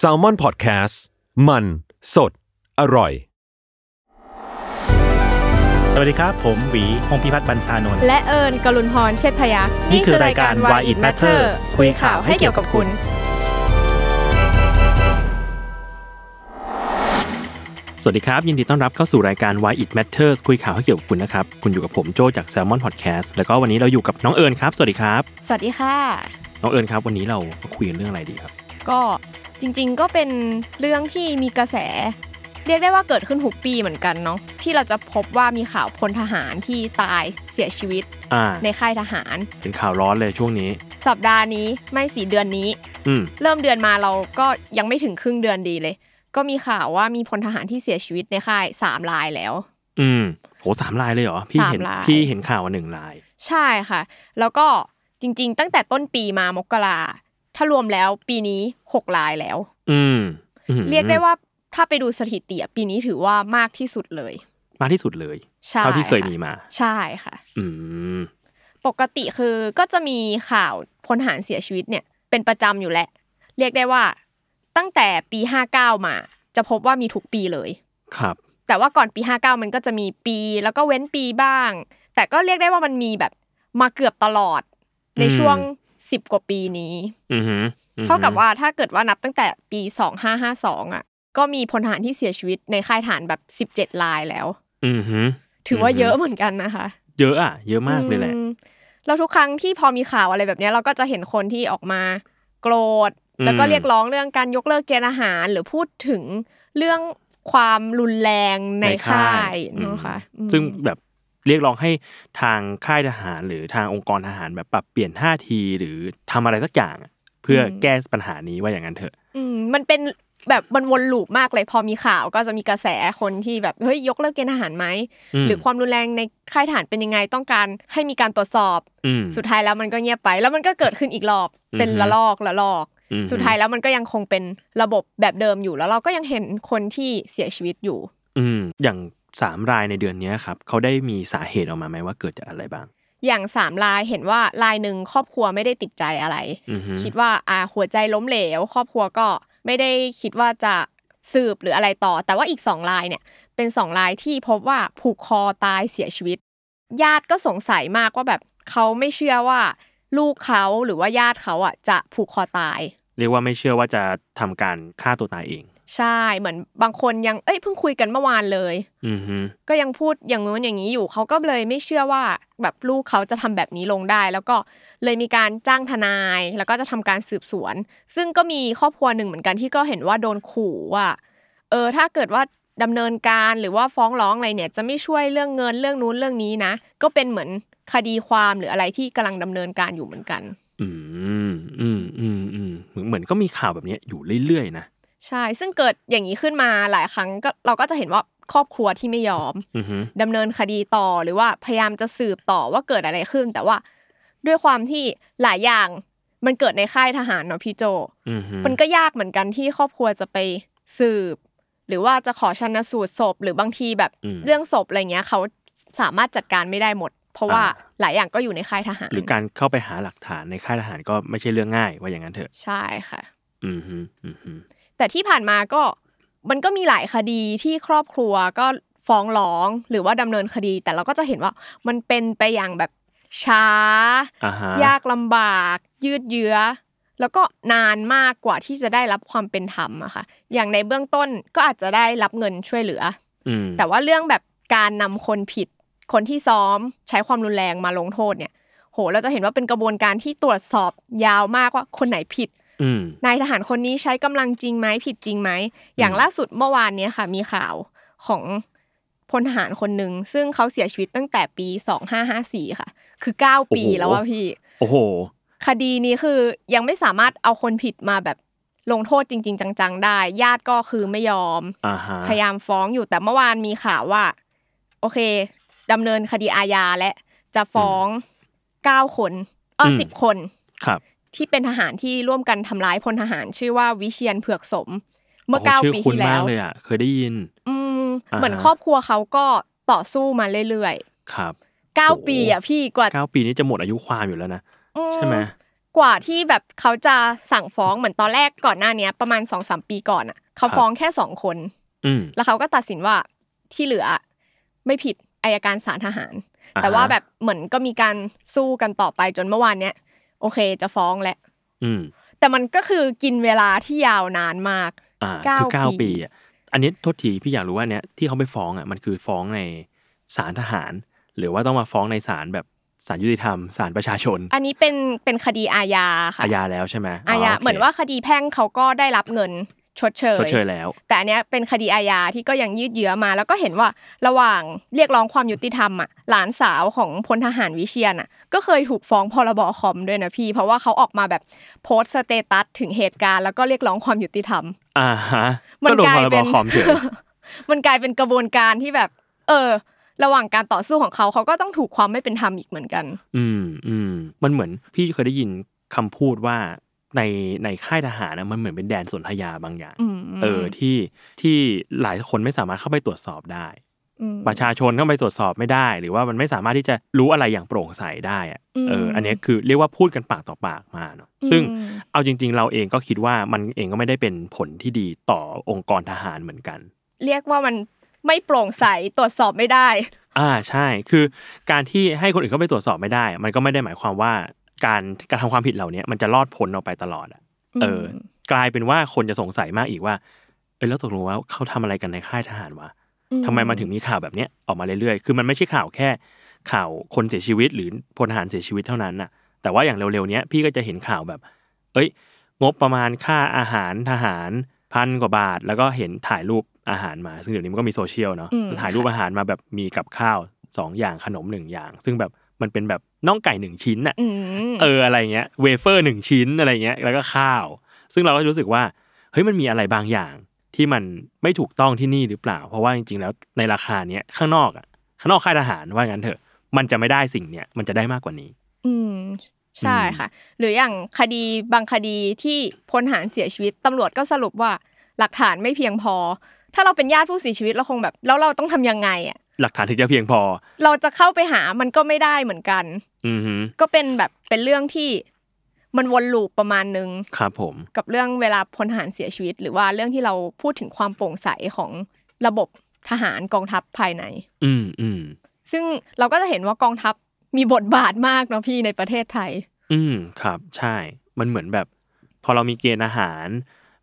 s a l ม o n PODCAST มัน สด อร่อย สวัสดีครับ ผมหวีพงพิพัฒน์บัญชานนท์และเอิญกลุนพรเชษพยักษ์นี่คือรายการ Why It Matter คุยข่าวให้เกี่ยวกับคุณ สวัสดีครับ ยินดีต้อนรับเข้าสู่รายการ Why It Matters คุยข่าวให้เกี่ยวกับคุณนะครับ คุณอยู่กับผมโจจาก Salmon Podcast แล้วก็วันนี้เราอยู่กับน้องเอิญครับ สวัสดีครับ สวัสดีค่ะ น้องเอิญครับ วันนี้เรามาคุยกันเรื่องอะไรดีครับ ก็จริงๆก็เป็นเรื่องที่มีกระแส เรียกได้ว่าเกิดขึ้นทุกปีเหมือนกันเนาะที่เราจะพบว่ามีข่าวพลทหารที่ตายเสียชีวิตอ่าในค่ายทหาร เป็นข่าวร้อนเลยช่วงนี้ สัปดาห์นี้ไม่สีเดือนนี้ อืมเริ่มเดือนมาเราก็ยังไม่ถึงครึ่งเดือนดีเลย ก็มีข่าวว่ามีพลทหารที่เสียชีวิตในค่ายสามรายแล้ว อืมโหสามลายเลยเหรอพี่เห็นสามลาย พี่เห็นข่าวมาหนึ่งลาย ใช่ค่ะ แล้วก็ จริง ๆ ตั้งแต่ต้นปีมามกราถ้ารวมแล้วปีนี้หกรายแล้วอืมอืมเรียกได้ว่าถ้าไปดูสถิติอะปีนี้ถือว่ามากที่สุดเลย มากที่สุดเลยใช่เท่าที่เคยะมีมา ใช่ค่ะ อืมปกติคือก็จะมีข่าวพลทหารเสียชีวิตเนี่ย เป็นประจำอยู่แหละ เรียกได้ว่า ตั้งแต่ปี59มา จะพบว่ามีทุกปีเลย ครับ แต่ว่าก่อนปี59มันก็จะมีปี แล้วก็เว้นปีบ้าง แต่ก็เรียกได้ว่ามันมีแบบมาเกือบตลอด ในช่วง10กว่าปีนี้อือหืออือหือเท่ากับว่าถ้าเกิดว่านับตั้งแต่ปี2552อะ ก็มีพลทหารที่เสียชีวิตในค่ายทหารแบบ17รายแล้วอือหือถือว่าเยอะเหมือนกันนะคะ เยอะอะ เยอะมากเลยแหละอืมแล้วทุกครั้งที่พอมีข่าวอะไรแบบเนี้ยเราก็จะเห็นคนที่ออกมา โกรธแล้วก็อืมเรียกร้องเรื่องการยกเลิกเกณฑ์อาหารหรือพูดถึงเรื่องความรุนแรงในค่ายเนาะค่ะอืมซึ่งแบบ เรียกร้องให้ทางค่ายทหาร หรือทางองค์กรทหารแบบปรับเปลี่ยนท่าทีหรือทำอะไรสักอย่างอะเพื่อแก้ปัญหานี้ว่าอย่างนั้นเถอะอืมมันเป็นแบบมันวนลูปมากเลยพอมีข่าวก็จะมีกระแสคนที่แบบเฮ้ยยกเลิกเกณฑ์อาหารไหมอืมหรือความรุนแรงในค่ายทหารเป็นยังไงต้องการให้มีการตรวจสอบอืมสุดท้ายแล้วมันก็เงียบไป แล้วมันก็เกิดขึ้นอีกรอบเป็นอือฮึละลอกละลอกอืมสุดท้ายแล้วมันก็ยังคงเป็นระบบแบบเดิมอยู่แล้วเราก็ยังเห็นคนที่เสียชีวิตอยู่ อืมอย่าง สามรายในเดือนเนี้ยครับเขาได้มีสาเหตุออกมาไหมว่าเกิดจากอะไรบ้าง อย่างสามรายเห็นว่าลายหนึ่งครอบครัวไม่ได้ติดใจอะไรอือฮึคิดว่าอ่าหัวใจล้มเหลว ครอบครัวก็ไม่ได้คิดว่าจะสืบหรืออะไรต่อ แต่ว่าอีกสองรายเนี่ย เป็นสองรายที่พบว่าผูกคอตายเสียชีวิต ญาติก็สงสัยมากว่าแบบเขาไม่เชื่อว่า ลูกเขาหรือว่าญาติเขาอะจะผูกคอตาย เรียกว่าไม่เชื่อว่าจะทำการฆ่าตัวตายเอง ใช่เหมือนบางคนยังเอ้ยเพิ่งคุยกันเมื่อวานเลยอือฮึก็ยังพูดอย่างนู้นอย่างนี้อยู่เขาก็เลยไม่เชื่อว่าแบบลูกเขาจะทำแบบนี้ลงได้ แล้วก็เลยมีการจ้างทนายแล้วก็จะทำการสืบสวน ซึ่งก็มีครอบครัวหนึ่งเหมือนกันที่ก็เห็นว่าโดนขู่ว่าเออถ้าเกิดว่าดำเนินการหรือว่าฟ้องร้องอะไรเนี่ย จะไม่ช่วยเรื่องเงินเรื่องนู้นเรื่องนี้นะ ก็เป็นเหมือนคดีความหรืออะไรที่กำลังดำเนินการอยู่เหมือนกัน อืมอืมอืมอืมเหมือนเหมือนก็มีข่าวแบบเนี้ยอยู่เรื่อยๆนะ ใช่ ซึ่งเกิดอย่างนี้ขึ้นมาหลายครั้งก็เราก็จะเห็นว่าครอบครัวที่ไม่ยอมอือฮึดำเนินคดีต่อหรือว่าพยายามจะสืบต่อว่าเกิดอะไรขึ้น แต่ว่าด้วยความที่หลายอย่างมันเกิดในค่ายทหารเนาะพี่โจอือฮึมันก็ยากเหมือนกันที่ครอบครัวจะไปสืบ หรือว่าจะขอชันสูตรศพ หรือบางทีแบบเรื่องศพอะไรเงี้ยเขาสามารถจัดการไม่ได้หมด เพราะว่าหลายอย่างก็อยู่ในค่ายทหาร หรือการเข้าไปหาหลักฐานในค่ายทหารก็ไม่ใช่เรื่องง่ายว่าอย่างนั้นเถอะ ใช่ค่ะ อือฮึอือฮึ แต่ที่ผ่านมาก็มันก็มีหลายคดีที่ครอบครัวก็ฟ้องร้องหรือว่าดำเนินคดี แต่เราก็จะเห็นว่ามันเป็นไปอย่างแบบช้าอ่าฮะยากลำบาก ยืดเยื้อ แล้วก็นานมากกว่าที่จะได้รับความเป็นธรรมอะค่ะ อย่างในเบื้องต้นก็อาจจะได้รับเงินช่วยเหลืออืมแต่ว่าเรื่องแบบการนำคนผิด คนที่ซ้อมใช้ความรุนแรงมาลงโทษเนี่ย โห เราจะเห็นว่าเป็นกระบวนการที่ตรวจสอบยาวมากว่าคนไหนผิดอืม นายทหารคนนี้ใช้กำลังจริงไหมผิดจริงไหมอย่างล่าสุดเมื่อวานเนี้ยค่ะ มีข่าวของพลทหารคนหนึ่งซึ่งเขาเสียชีวิตตั้งแต่ปี2554ค่ะ คือ9ปีแล้วว่าพี่ โอ้โห คดีนี้คือยังไม่สามารถเอาคนผิดมาแบบลงโทษจริง ๆ จัง ๆ ได้ ญาติก็คือไม่ยอมอ่าฮะพยายามฟ้องอยู่แต่เมื่อวานมีข่าวว่า โอเคดำเนินคดีอาญาและจะฟ้องเก้าคนเออสิบคนครับ ที่เป็นทหารที่ร่วมกันทำร้ายพลทหาร ชื่อว่าวิเชียนเผือกสม เมื่อโโหเก้าชื่อปีคุ้นที่แล้มากวเลยอะเคยได้ยิน อืมอ่าฮะเหมือนครอบครัวเขาก็ต่อสู้มาเรื่อยครับๆเก้าโอ้โหปีอะพี่กว่าเก้าปีนี้จะหมดอายุความอยู่แล้วนะอืใช่ไหมกว่าที่แบบเขาจะสั่งฟ้องเหมือนตอนแรกก่อนหน้าเนี้ย ประมาณสองสามปีก่อนอะ เขาฟ้องแค่สองคนอืมแล้วเขาก็ตัดสินว่าที่เหลือไม่ผิดอายการศาลทหารอ่าฮะแต่ว่าแบบเหมือนก็มีการสู้กันต่อไปจนเมื่อวานเนี้ย โอเคจะฟ้องแหละอืม แต่มันก็คือกินเวลาที่ยาวนานมากอ่าเก้าคือเก้าปีปีอะอันนี้โทษทีพี่อยากรู้ว่าเนี้ยที่เขาไปฟ้องอะมันคือฟ้องในศาลทหาร หรือว่าต้องมาฟ้องในศาลแบบศาลยุติธรรมศาลประชาชน อันนี้เป็นเป็นคดีอาญาค่ะอาญาแล้วใช่ไหมอาญาโคเหมือนว่าคดีแพ่งเขาก็ได้รับเงิน ชดเชยชดเชยแล้ว แต่อันเนี้ยเป็นคดีอาญาที่ก็ยังยืดเยื้อมา แล้วก็เห็นว่าระหว่างเรียกร้องความยุติธรรมอะหลานสาวของพลทหารวิเชียนอะก็เคยถูกฟ้องพรบคอมด้วยนะพี่ เพราะว่าเขาออกมาแบบโพสต์สเตตัสถึงเหตุการณ์แล้วก็เรียกร้องความยุติธรรมอ่าฮะมันก็โดนกลาพยรบเป็นคอมเฉยมันกลายเป็นกระบวนการที่แบบ เออ ระหว่างการต่อสู้ของเขาเขาก็ต้องถูกความไม่เป็นธรรมอีกเหมือนกัน อืมอืมมันเหมือนพี่เคยได้ยินคำพูดว่า ในในค่ายทหารนะมันเหมือนเป็นแดนสนธยาบางอย่างอืมเออที่ที่หลายคนไม่สามารถเข้าไปตรวจสอบได้มประชาชนเข้าไปตรวจสอบไม่ได้ หรือว่ามันไม่สามารถที่จะรู้อะไรอย่างโปร่งใสได้อะอืมเออ อันเนี้ยคือเรียกว่าพูดกันปากต่อปากมาเนาะซึ่งอืมเอาจริง ๆ เราเองก็คิดว่ามันเองก็ไม่ได้เป็นผลที่ดีต่อองค์กรทหารเหมือนกัน เรียกว่ามันไม่โปร่งใสตรวจสอบไม่ได้ อ่าใช่ คือการที่ให้คนอื่นเข้าไปตรวจสอบไม่ได้ มันก็ไม่ได้หมายความว่า การการทำความผิดเหล่านี้มันจะรอดพ้นออกไปตลอดอะเอออืมกลายเป็นว่าคนจะสงสัยมากอีกว่า เออแล้วตกลงว่าเขาทำอะไรกันในค่ายทหารวะทำไมมันถึงมีข่าวแบบเนี้ยออกมาเรื่อยๆ คือมันไม่ใช่ข่าวแค่ ข่าวคนเสียชีวิต หรือพลทหารเสียชีวิตเท่านั้นน่ะ แต่ว่าอย่างเร็วๆเนี้ยพี่ก็จะเห็นข่าวแบบ เอ้ย งบประมาณค่าอาหารทหารพันกว่าบาท แล้วก็เห็นถ่ายรูปอาหารมา ซึ่งเดี๋ยวนี้มันก็มีโซเชียลเนาะอืมถ่ายรูปอาหารมาแบบมีกับข้าวสองอย่างขนมหนึ่งอย่าง ซึ่งแบบ มันเป็นแบบน่องไก่หนึ่งชิ้นน่ะอืมเอออะไรเงี้ยเวเฟอร์หนึ่งชิ้นอะไรเงี้ยแล้วก็ข้าว ซึ่งเราก็รู้สึกว่าเฮ้ยมันมีอะไรบางอย่างที่มันไม่ถูกต้องที่นี่หรือเปล่า เพราะว่าจริง ๆ แล้วในราคาเนี้ยข้างนอกอะข้างนอกค่ายทหารว่างั้นเถอะ มันจะไม่ได้สิ่งเนี้ยมันจะได้มากกว่านี้ อืมใช่อืมค่ะ หรืออย่างคดีบางคดีที่พลทหารเสียชีวิตตำรวจก็สรุปว่าหลักฐานไม่เพียงพอ ถ้าเราเป็นญาติผู้เสียชีวิตเราคงแบบ แล้วเราต้องทำยังไงอะ หลักฐานถึงจะเพียงพอ เราจะเข้าไปหามันก็ไม่ได้เหมือนกัน อือฮึก็เป็นแบบเป็นเรื่องที่มันวนลูปประมาณนึงครับผม กับเรื่องเวลาพลทหารเสียชีวิต หรือว่าเรื่องที่เราพูดถึงความโปร่งใสของระบบทหารกองทัพภายใน อืมอืมซึ่งเราก็จะเห็นว่ากองทัพมีบทบาทมากเนาะพี่ในประเทศไทย อืมครับ ใช่ มันเหมือนแบบ พอเรามีเกณฑ์อาหาร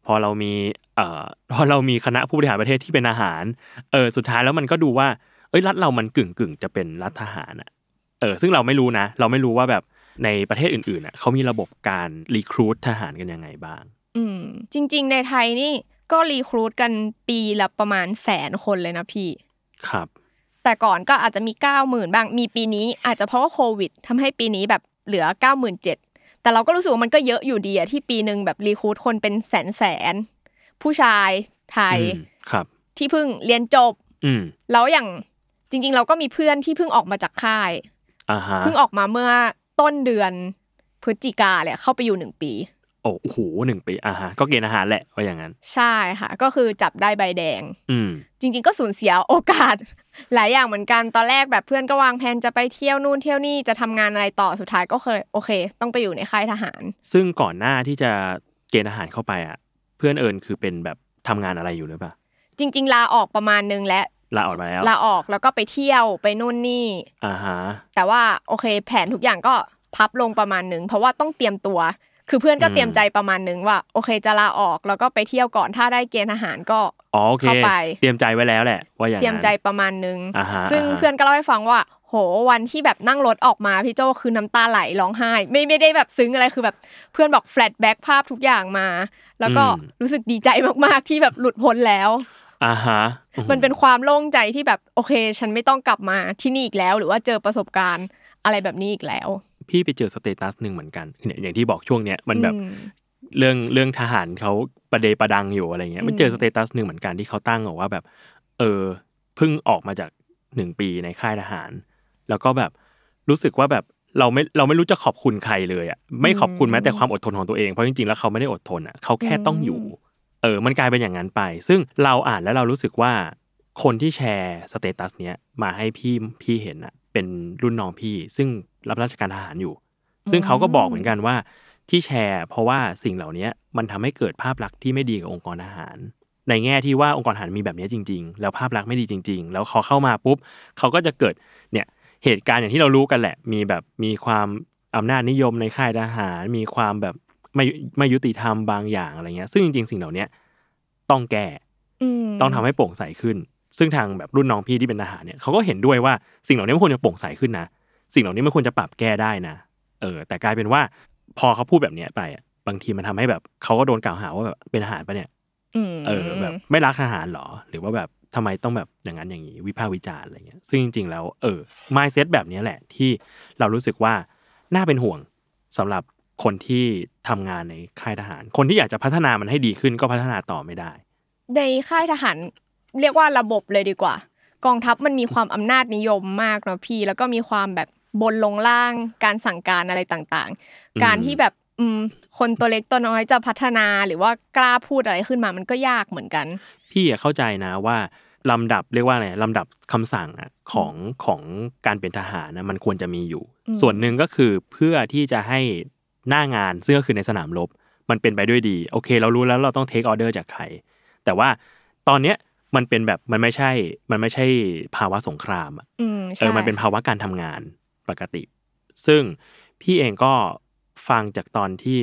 พอเรามีเอ่อพอเรามีคณะผู้บริหารประเทศที่เป็นอาหารเออสุดท้ายแล้วมันก็ดูว่า เอ้ยรัฐเรามันกึ่งกึ่งๆจะเป็นรัฐทหารอะเออซึ่งเราไม่รู้นะ เราไม่รู้ว่าแบบในประเทศอื่นๆอะเขามีระบบการรีครูททหารกันยังไงบ้าง อืม จริง ๆ ในไทยนี่ก็รีครูดกันปีละประมาณแสนคนเลยนะพี่ ครับ แต่ก่อนก็อาจจะมีเก้าหมื่นบ้างมีปีนี้อาจจะเพราะว่าโควิดทำให้ปีนี้แบบเหลือเก้าหมื่นเจ็ดแต่เราก็รู้สึกว่ามันก็เยอะอยู่ดีอะที่ปีหนึ่งแบบรีครูดคนเป็นแสนแสนๆผู้ชายไทยอืมครับ ที่เพิ่งเรียนจบอืมแล้วอย่าง จริง ๆ เราก็มีเพื่อนที่เพิ่งออกมาจากค่ายอ่าฮะเพิ่งออกมาเมื่อต้นเดือนพฤศจิกาเลยเข้าไปอยู่หนึ่งปี โอ้โหหนึ่งปีอ่าฮะก็เกณฑ์อาหารแหละว่าอย่างนั้น ใช่ค่ะ ก็คือจับได้ใบแดง อืม จริง ๆ ก็สูญเสียโอกาส หลายอย่างเหมือนกันตอนแรกแบบเพื่อนก็วางแผนจะไปเที่ยวนู่นเที่ยวนี่จะทำงานอะไรต่อสุดท้ายก็เคยโอเค ต้องไปอยู่ในค่ายทหาร ซึ่งก่อนหน้าที่จะเกณฑ์อาหารเข้าไปอะ เพื่อนเอิญคือเป็นแบบทำงานอะไรอยู่หรือเปล่าจริง ๆ ลาออกประมาณนึงและ ลาออกมาแล้วลาออกแล้วก็ไปเที่ยวไปนู่นนี่อ่าฮะแต่ว่าโอเค แผนทุกอย่างก็พับลงประมาณนึงเพราะว่าต้องเตรียมตัว คือเพื่อนก็อืมเตรียมใจประมาณนึงว่า โอเคจะลาออกแล้วก็ไปเที่ยวก่อนถ้าได้เกณฑ์ทหารก็อ๋อโอเคเข้าไปเตรียมใจไว้แล้วแหละว่าอย่างเตรียมนั้นใจประมาณนึงอ่าฮะซึ่งาฮะเพื่อนก็เล่าให้ฟังว่า โหวันที่แบบนั่งรถออกมาพี่โจคือน้ำตาไหลร้องไห้ ไม่ไม่ได้แบบซึ้งอะไรคือแบบเหมือนแบบ flashback ภาพทุกอย่างมา แล้วก็รู้สึกดีใจมากๆที่แบบหลุดพ้นแล้ว อ่าฮะมันเป็นความโล่งใจที่แบบโอเค ฉันไม่ต้องกลับมาที่นี่อีกแล้ว หรือว่าเจอประสบการณ์อะไรแบบนี้อีกแล้ว พี่ไปเจอ status หนึ่งเหมือนกันเนี่ยอย่างที่บอกช่วงเนี้ยมันแบบอืมเรื่องเรื่องทหารเขาประเดประดังอยู่อะไรเงี้ยอืมมันเจอ status หนึ่งเหมือนกันที่เขาตั้งบอกว่าแบบ เออเพิ่งออกมาจากหนึ่งปีในค่ายทหาร แล้วก็แบบรู้สึกว่าแบบเราไม่เราไม่รู้จะขอบคุณใครเลยอะไม่ขอบคุณแม้แต่ความอดทนของตัวเองเพราะจริงๆแล้วเขาไม่ได้อดทนอะเขาแค่ต้องอยู่ เออมันกลายเป็นอย่างนั้นไป ซึ่งเราอ่านแล้วเรารู้สึกว่า คนที่แชร์สเตตัสเนี้ยมาให้พี่พี่เห็นอะเป็นรุ่นน้องพี่ ซึ่งรับราชการทหารอยู่ ซึ่งเขาก็บอกเหมือนกันว่าที่แชร์ เพราะว่าสิ่งเหล่านี้มันทำให้เกิดภาพลักษณ์ที่ไม่ดีกับองค์กรทหาร ในแง่ที่ว่าองค์กรทหารมีแบบนี้จริง ๆ แล้วภาพลักษณ์ไม่ดีจริง ๆ แล้วเขาเข้ามาปุ๊บเขาก็จะเกิดเนี่ยเหตุการณ์อย่างที่เรารู้กันแหละ มีแบบมีความอำนาจนิยมในค่ายทหาร มีความแบบ ไม่ไม่ยุติธรรมบางอย่างอะไรเงี้ย ซึ่งจริงๆสิ่งเหล่านี้ต้องแก้มต้องทำให้โปร่งใสขึ้น ซึ่งทางแบบรุ่นน้องพี่ที่เป็นทหารเนี่ยเขาก็เห็นด้วยว่าสิ่งเหล่านี้มันควรจะโปร่งใสขึ้นนะสิ่งเหล่านี้มันควรจะปรับแก้ได้นะเออ แต่กลายเป็นว่า พอเขาพูดแบบเนี้ยไปอะบางทีมันทำให้แบบเขาก็โดนกล่าวหาว่าแบบเป็นทหารปะเนี่ยมเออ แบบไม่รักทหารเหรอ หรือว่าแบบทำไมต้องแบบอย่างนั้นอย่างนี้วิพากษ์วิจารณ์อะไรเงี้ยซึ่งจริง ๆ แล้วเออ mindset แบบเนี้ยแหละที่เรารู้สึกว่าน่าเป็นห่วงสำหรับ คนที่ทำงานในค่ายทหาร คนที่อยากจะพัฒนามันให้ดีขึ้นก็พัฒนาต่อไม่ได้ ในค่ายทหารเรียกว่าระบบเลยดีกว่า กองทัพมันมีความอำนาจนิยมมากเนาะพี่ แล้วก็มีความแบบบนลงล่างการสั่งการอะไรต่างอืมๆการที่แบบอืมคนตัวเล็กตัวน้อยจะพัฒนาหรือว่ากล้าพูดอะไรขึ้นมามันก็ยากเหมือนกัน พี่อะเข้าใจนะว่าลำดับเรียกว่าอะไรลำดับคำสั่งอะของของการเป็นทหารนะมันควรจะมีอยู่อืมส่วนหนึ่งก็คือเพื่อที่จะให้ หน้างานซึ่งก็คือในสนามรบมันเป็นไปด้วยดี โอเค เรารู้แล้วเราต้องเทคออเดอร์จากใคร แต่ว่าตอนเนี้ยมันเป็นแบบมันไม่ใช่ มันไม่ใช่ภาวะสงครามอะอืมเอใช่อมันเป็นภาวะการทำงานปกติ ซึ่งพี่เองก็ฟังจากตอนที่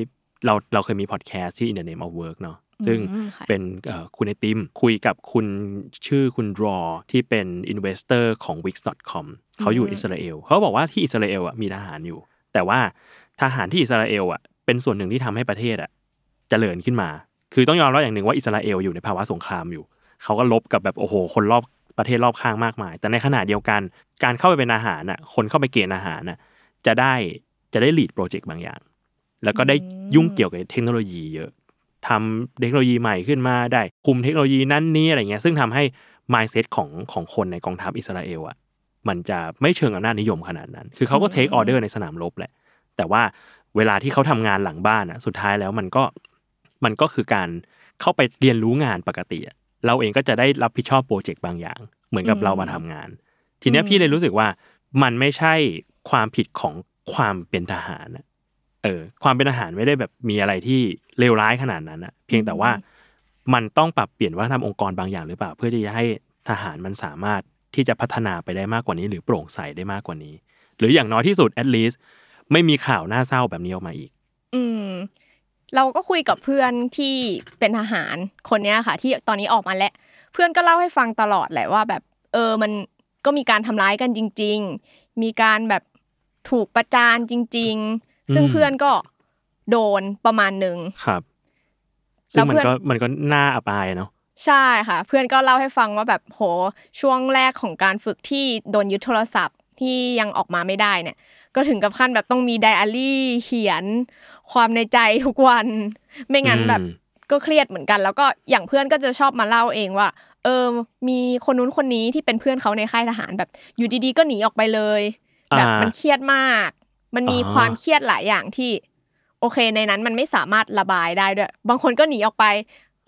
เราเราเคยมีพอดแคสต์ที่ In the Name of Work เนาะซึ่งอืมค่ะเป็นเอ่อคุณไอติมคุยกับคุณชื่อคุณรอที่เป็น investor ของ wix.com เขาอยู่อิสราเอลเขาบอกว่าที่อิสราเอลอะมีทหารอยู่ แต่ว่า ทหารที่อิสราเอลอะเป็นส่วนหนึ่งที่ทำให้ประเทศอะเจริญขึ้นมา คือต้องยอมรับอย่างหนึ่งว่าอิสราเอลอยู่ในภาวะสงครามอยู่ เขาก็ลบกับแบบโอ้โห คนรอบประเทศรอบข้างมากมาย แต่ในขณะเดียวกัน การเข้าไปเป็นอาหารน่ะ คนเข้าไปเกณฑ์อาหารน่ะ จะได้จะได้ lead โปรเจกต์บางอย่าง แล้วก็ได้ยุ่งเกี่ยวกับเทคโนโลยีเยอะทำเทคโนโลยีใหม่ขึ้นมาได้ คุมเทคโนโลยีนั้นนี้อะไรเงี้ย ซึ่งทำให้ mindset ของของคนในกองทัพอิสราเอลอะ มันจะไม่เชิงอำนาจนิยมขนาดนั้น คือเขาก็ take order ในสนามรบแหละ แต่ว่าเวลาที่เขาทำงานหลังบ้านอะสุดท้ายแล้วมันก็มันก็คือการเข้าไปเรียนรู้งานปกติอะเราเองก็จะได้รับผิดชอบโปรเจกต์บางอย่าง เหมือนกับอืมเรามาทำงาน ทีเนี้ยพี่เลยรู้สึกว่ามันไม่ใช่ความผิดของความเป็นทหารอะเออความเป็นทหารไม่ได้แบบมีอะไรที่เลวร้ายขนาดนั้นอะเพียงแต่ว่ามันต้องปรับเปลี่ยนวัฒนธรรมองค์กรบางอย่างหรือเปล่า เพื่อที่จะให้ทหารมันสามารถที่จะพัฒนาไปได้มากกว่านี้ หรือโปร่งใสได้มากกว่านี้ หรืออย่างน้อยที่สุด at least ไม่มีข่าวน่าเศร้าแบบนี้ออกมาอีก อืม เราก็คุยกับเพื่อนที่เป็นทหารคนเนี้ยค่ะ ที่ตอนนี้ออกมาแล้ว เพื่อนก็เล่าให้ฟังตลอดแหละว่า แบบ เออมันก็มีการทำร้ายกันจริง ๆ มีการแบบถูกประจานจริง ๆ ซึ่งอืมเพื่อนก็โดนประมาณหนึ่งครับซึ่งมันแล้วเพื่ก็อนมันก็น่าอับอายเนาะใช่ค่ะ เพื่อนก็เล่าให้ฟังว่าแบบโหช่วงแรกของการฝึกที่โดนยึดโทรศัพท์ที่ยังออกมาไม่ได้เนี่ย ก็ถึงกับขั้นแบบต้องมีไดอารี่เขียนความในใจทุกวัน ไม่งั้นแบบอืมก็เครียดเหมือนกัน แล้วก็อย่างเพื่อนก็จะชอบมาเล่าเองว่า เออ มีคนนู้นคนนี้ที่เป็นเพื่อนเขาในค่ายทหารแบบ อยู่ดีๆก็หนีออกไปเลย แบบอ่ามัมันเครียดมาก มันมีอ่าความเครียดหลายอย่างที่ โอเคในนั้นมันไม่สามารถระบายได้ด้วย บางคนก็หนีออกไป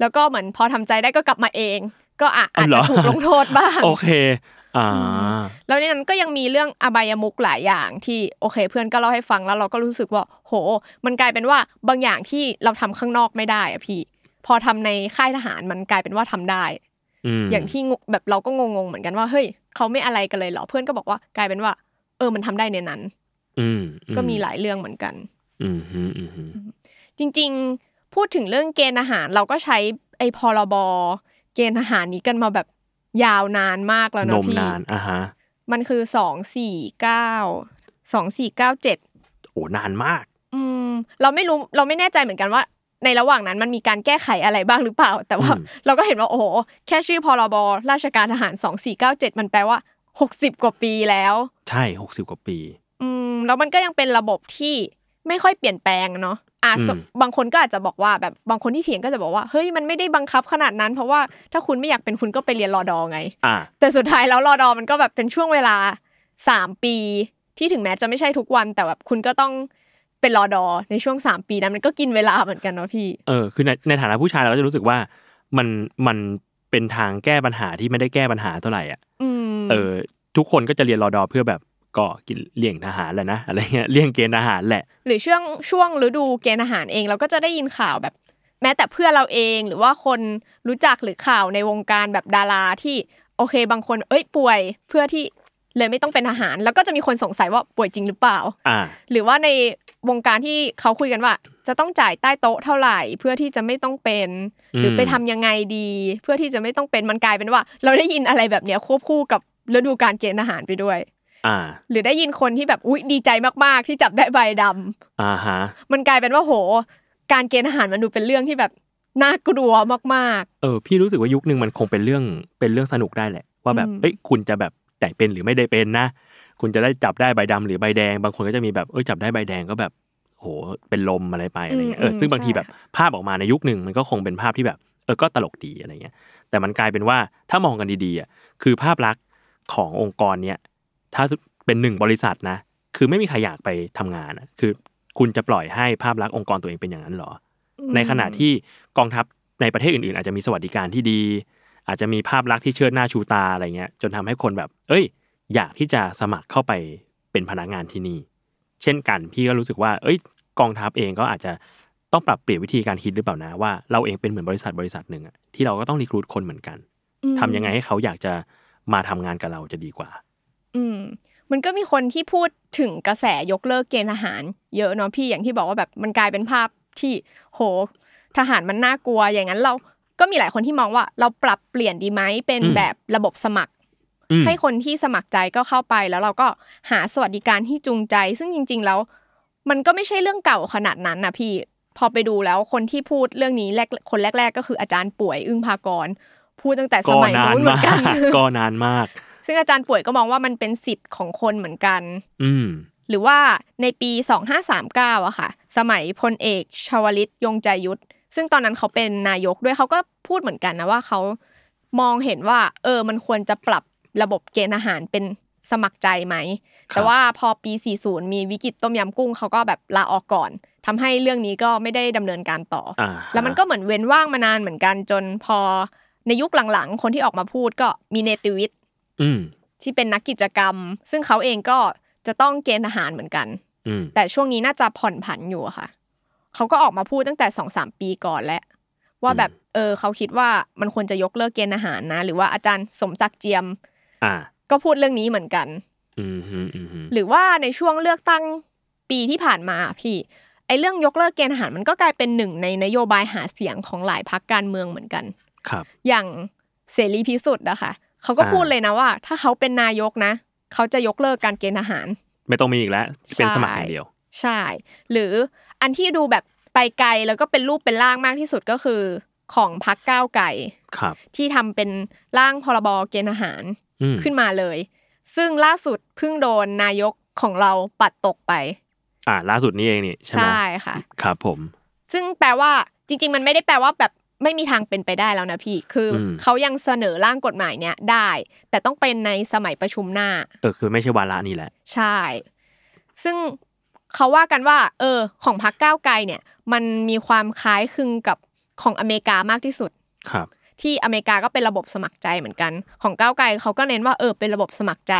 แล้วก็เหมือนพอทำใจได้ก็กลับมาเอง ก็อาอาจจะถูกลงโทษบ้าง โอเคอ่า แล้วในนั้นก็ยังมีเรื่องอบายมุกหลายอย่างที่โอเค เพื่อนก็เล่าให้ฟังแล้วเราก็รู้สึกว่า โห มันกลายเป็นว่าบางอย่างที่เราทำข้างนอกไม่ได้อะพี่ พอทำในค่ายทหารมันกลายเป็นว่าทำได้อืมอย่างที่งงแบบเราก็งงๆเหมือนกันว่าเฮ้ยเขาไม่อะไรกันเลยเหรอเพื่อนก็บอกว่ากลายเป็นว่า เออมันทำได้ในนั้น อืมก็มีหลายเรื่องเหมือนกัน อืมอืมอืมอืมจริง ๆ พูดถึงเรื่องเกณฑ์อาหารเราก็ใช้ไอ้พรบเกณฑ์อาหารนี้กันมาแบบ ยาวนานมากแล้วนเนอะมพี่นานอะฮะมันคือสองสี่เก้าสองสี่เก้าเจ็ดโอ้นานมาก อืม เราไม่รู้เราไม่แน่ใจเหมือนกันว่า ในระหว่างนั้นมันมีการแก้ไขอะไรบ้างหรือเปล่า แต่ว่าอืมเราก็เห็นว่าโอ้โหแค่ชื่อพรบราชการทหารสองสี่เก้าเจ็ดมันแปลว่าหกสิบกว่าปีแล้ว ใช่หกสิบกว่าปี อืมแล้วมันก็ยังเป็นระบบที่ไม่ค่อยเปลี่ยนแปลงเนาะ อะอืมสบางคนก็อาจจะบอกว่าแบบบางคนที่เถียงก็จะบอกว่าเฮ้ยมันไม่ได้บังคับขนาดนั้น เพราะว่าถ้าคุณไม่อยากเป็นคุณก็ไปเรียนรอดอไงอะแต่สุดท้ายแล้วรอดอมันก็แบบเป็นช่วงเวลาสามปี ที่ถึงแม้จะไม่ใช่ทุกวัน แต่แบบคุณก็ต้องเป็นรอดอในช่วงสามปีนั้นมันก็กินเวลาเหมือนกันเนาะพี่เออคือในในฐานะผู้ชายเราก็จะรู้สึกว่ามันมันเป็นทางแก้ปัญหาที่ไม่ได้แก้ปัญหาเท่าไหร่อะอืมเออ ทุกคนก็จะเรียนรอดอเพื่อแบบ ก็กินเลี่ยงทหารแหละนะอะไรเงี้ยเลี่ยงเกณฑ์ทหารแหละ หรือช่วงช่วงฤดูเกณฑ์อาหารเองเราก็จะได้ยินข่าวแบบแม้แต่เพื่อนเราเองหรือว่าคนรู้จักหรือข่าวในวงการแบบดาราที่โอเคบางคนเอ้ยป่วยเพื่อที่เลยไม่ต้องเป็นทหาร แล้วก็จะมีคนสงสัยว่าป่วยจริงหรือเปล่าอ่าหรือว่าในวงการที่เขาคุยกันว่า จะต้องจ่ายใต้โต๊ะเท่าไหร่ เพื่อที่จะไม่ต้องเป็น หรือไปทำยังไงดี เพื่อที่จะไม่ต้องเป็นมันกลายเป็นว่า เราได้ยินอะไรแบบเนี้ยควบคู่กับฤดูการเกณฑ์ทหารไปด้วย อ่า หรือได้ยินคนที่แบบอุ๊ยดีใจมากๆ ที่จับได้ใบดำอ่าฮะ มันกลายเป็นว่าโห การเกณฑ์ทหารมันดูเป็นเรื่องที่แบบน่ากลัวมากเออ พี่รู้สึกว่ายุคนึงมันคงเป็นเรื่องเป็นเรื่องสนุกได้แหละ ว่าแบบอืมเอ้ยคุณจะแบบแต่เป็นหรือไม่ได้เป็นนะ คุณจะได้จับได้ใบดำหรือใบแดง บางคนก็จะมีแบบเอ้ยจับได้ใบแดงก็แบบโหเป็นลมอะไรไปอะไรเงี้ยเออซึ่งบางทีแบบภาพออกมาในยุคหนึ่งมันก็คงเป็นภาพที่แบบ เออก็ตลกดีอะไรเงี้ยแต่มันกลายเป็นว่าถ้ามองกันดีๆอะคือภาพลักษณ์ขององค์กรเนี้ย ถ้าเป็นหนึ่งบริษัทนะ คือไม่มีใครอยากไปทำงานอะคือคุณจะปล่อยให้ภาพลักษณ์องค์กรตัวเองเป็นอย่างนั้นเหรอๆในขณะที่กองทัพในประเทศอื่นๆ อาจจะมีสวัสดิการที่ดี อาจจะมีภาพลักษณ์ที่เชิดหน้าชูตาอะไรเงี้ย จนทำให้คนแบบ เอ้ย อยากที่จะสมัครเข้าไปเป็นพนักงานที่นี่ เช่นกันพี่ก็รู้สึกว่า เอ้ย กองทัพเองก็อาจจะต้องปรับเปลี่ยนวิธีการคิดหรือเปล่านะว่าเราเองเป็นเหมือนบริษัทบริษัทหนึ่งอะที่เราก็ต้องรีครูดคนเหมือนกันอืมทำยังไงให้เขาอยากจะมาทำงานกับเราจะดีกว่า อืม มันก็มีคนที่พูดถึงกระแสยกเลิกเกณฑ์ทหาร เยอะเนาะพี่อย่างที่บอกว่าแบบมันกลายเป็นภาพที่โห ทหารมันน่ากลัวอย่างนั้นเราก็มีหลายคนที่มองว่าเราปรับเปลี่ยนดีไหมเป็นอืมแบบระบบสมัครอืมให้คนที่สมัครใจก็เข้าไปแล้วเราก็หาสวัสดิการที่จูงใจ ซึ่งจริง ๆ แล้ว มันก็ไม่ใช่เรื่องเก่าขนาดนั้นนะพี่ พอไปดูแล้วคนที่พูดเรื่องนี้แรกคนแรก ๆ ก็คืออาจารย์ป่วยอึ้งภากรพูดตั้งแต่สก็มัยนานนู้นเหมืมาอนกันกก็นานมาก ซึ่งอาจารย์ป่วยก็มองว่ามันเป็นสิทธิ์ของคนเหมือนกัน อืมหรือว่าในปี 2539อะค่ะ สมัยพลเอกชวลิตยงใจยุทธซึ่งตอนนั้นเขาเป็นนายกด้วยเขาก็พูดเหมือนกันนะว่าเขามองเห็นว่า เออมันควรจะปรับระบบเกณฑ์อาหารเป็นสมัครใจไหมครับแต่ว่าพอปี 40 มีวิกฤตต้มยำกุ้งเขาก็แบบลาออกก่อนทำให้เรื่องนี้ก็ไม่ได้ดำเนินการต่อออ่าแล้วมันก็เหมือนเว้นว่างมานานเหมือนกันจนพอในยุคหลังๆ คนที่ออกมาพูดก็มีเนติวิทย์อืม ที่เป็นนักกิจกรรม ซึ่งเขาเองก็จะต้องเกณฑ์ทหารเหมือนกันอืมแต่ช่วงนี้น่าจะผ่อนผันอยู่อะค่ะเขาก็ออกมาพูดตั้งแต่สองสามปีก่อนแล้วว่าแบบเออเขาคิดว่ามันควรจะยกเลิกเกณฑ์อาหารนะ หรือว่าอาจารย์สมศักดิ์เจียม อ่า ก็พูดเรื่องนี้เหมือนกันอืมฮึอืมฮึหรือว่าในช่วงเลือกตั้งปีที่ผ่านมาอะพี่ ไอเรื่องยกเลิกเกณฑ์ทหารมันก็กลายเป็นหนึ่งในนโยบายหาเสียงของหลายพักการเมืองเหมือนกัน ครับ อย่างเสรีพิสุทธิ์อะค่ะ เขาก็อ่าพูดเลยนะว่า ถ้าเขาเป็นนายกนะ เขาจะยกเลิกการเกณฑ์ทหาร ไม่ต้องมีอีกแล้ว เป็นใช่สมัครอย่างเดียว ใช่ หรืออันที่ดูแบบไปไกลแล้วก็เป็นรูปเป็นร่างมากที่สุดก็คือ ของพักก้าวไก่ครับ ที่ทำเป็นร่างพรบเกณฑ์อาหารอืมขึ้นมาเลย ซึ่งล่าสุดเพิ่งโดนนายกของเราปัดตกไป อ่า ล่าสุดนี้เองนี่ใช่ไหมใช่ค่ะ ครับผม ซึ่งแปลว่าจริง ๆ มันไม่ได้แปลว่าแบบ ไม่มีทางเป็นไปได้แล้วนะพี่ คืออมเขายังเสนอร่างกฎหมายเนี้ยได้ แต่ต้องเป็นในสมัยประชุมหน้า เออคือไม่ใช่วาระนี่แหละ ใช่ ซึ่งเขาว่ากันว่า เออ ของพรรคก้าวไกลเนี่ย มันมีความคล้ายคลึงกับของอเมริกามากที่สุด ครับ ที่อเมริกาก็เป็นระบบสมัครใจเหมือนกัน ของก้าวไกลเขาก็เน้นว่าเออเป็นระบบสมัครใจ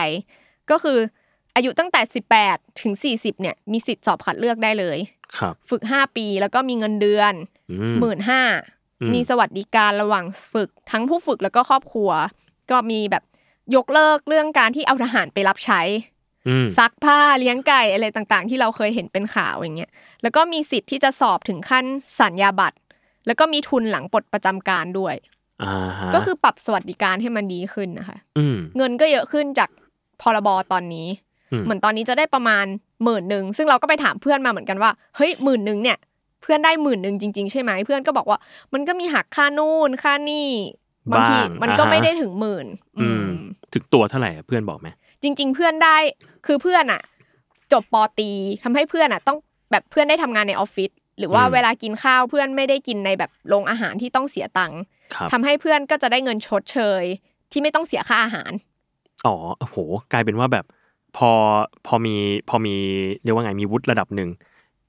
ก็คืออายุตั้งแต่ 18 ถึง 40 เนี่ย มีสิทธิ์สอบคัดเลือกได้เลย ครับ ฝึก 5 ปีแล้วก็มีเงินเดือนอืหมื่นห้าอื มมีสวัสดิการระหว่างฝึก ทั้งผู้ฝึกแล้วก็ครอบครัว ก็มีแบบยกเลิกเรื่องการที่เอาทหารไปรับใช้อืมซักผ้าเลี้ยงไก่อะไรต่างๆ ที่เราเคยเห็นเป็นข่าวอย่างเงี้ยแล้วก็มีสิทธิ์ที่จะสอบถึงขั้นสัญญาบัตรแล้วก็มีทุนหลังปลดประจำการด้วยอ่าฮะก็คือปรับสวัสดิการให้มันดีขึ้นนะคะอืมเงินก็เยอะขึ้นจากพรบตอนนี้อืมเหมือนตอนนี้จะได้ประมาณหมื่นหนึ่งซึ่งเราก็ไปถามเพื่อนมาเหมือนกันว่าเฮ้ยหมื่นหนึ่งเนี่ยเพื่อนได้หมื่นหนึ่งจริง ๆ ใช่ไหมเพื่อนก็บอกว่า มันก็มีหักค่านู่นค่านี่บางทีบ้างมันก็อ่าฮะไม่ได้ถึงหมื่นอือืมมถึงตัวเท่าไหร่อะเพื่อนบอกไหมจริง ๆ เพื่อนได้คือเพื่อนอะจบปอตรีทำให้เพื่อนอะต้องแบบเพื่อนได้ทำงานในออฟฟิศหรือว่าอืมเวลากินข้าวเพื่อนไม่ได้กินในแบบโรงอาหารที่ต้องเสียตังค์ครับทำให้เพื่อนก็จะได้เงินชดเชย ที่ไม่ต้องเสียค่าอาหาร อ๋อโอ้โหกลายเป็นว่าแบบ พอพอมีพอมีเรียกว่าไงมีวุฒิระดับหนึ่ง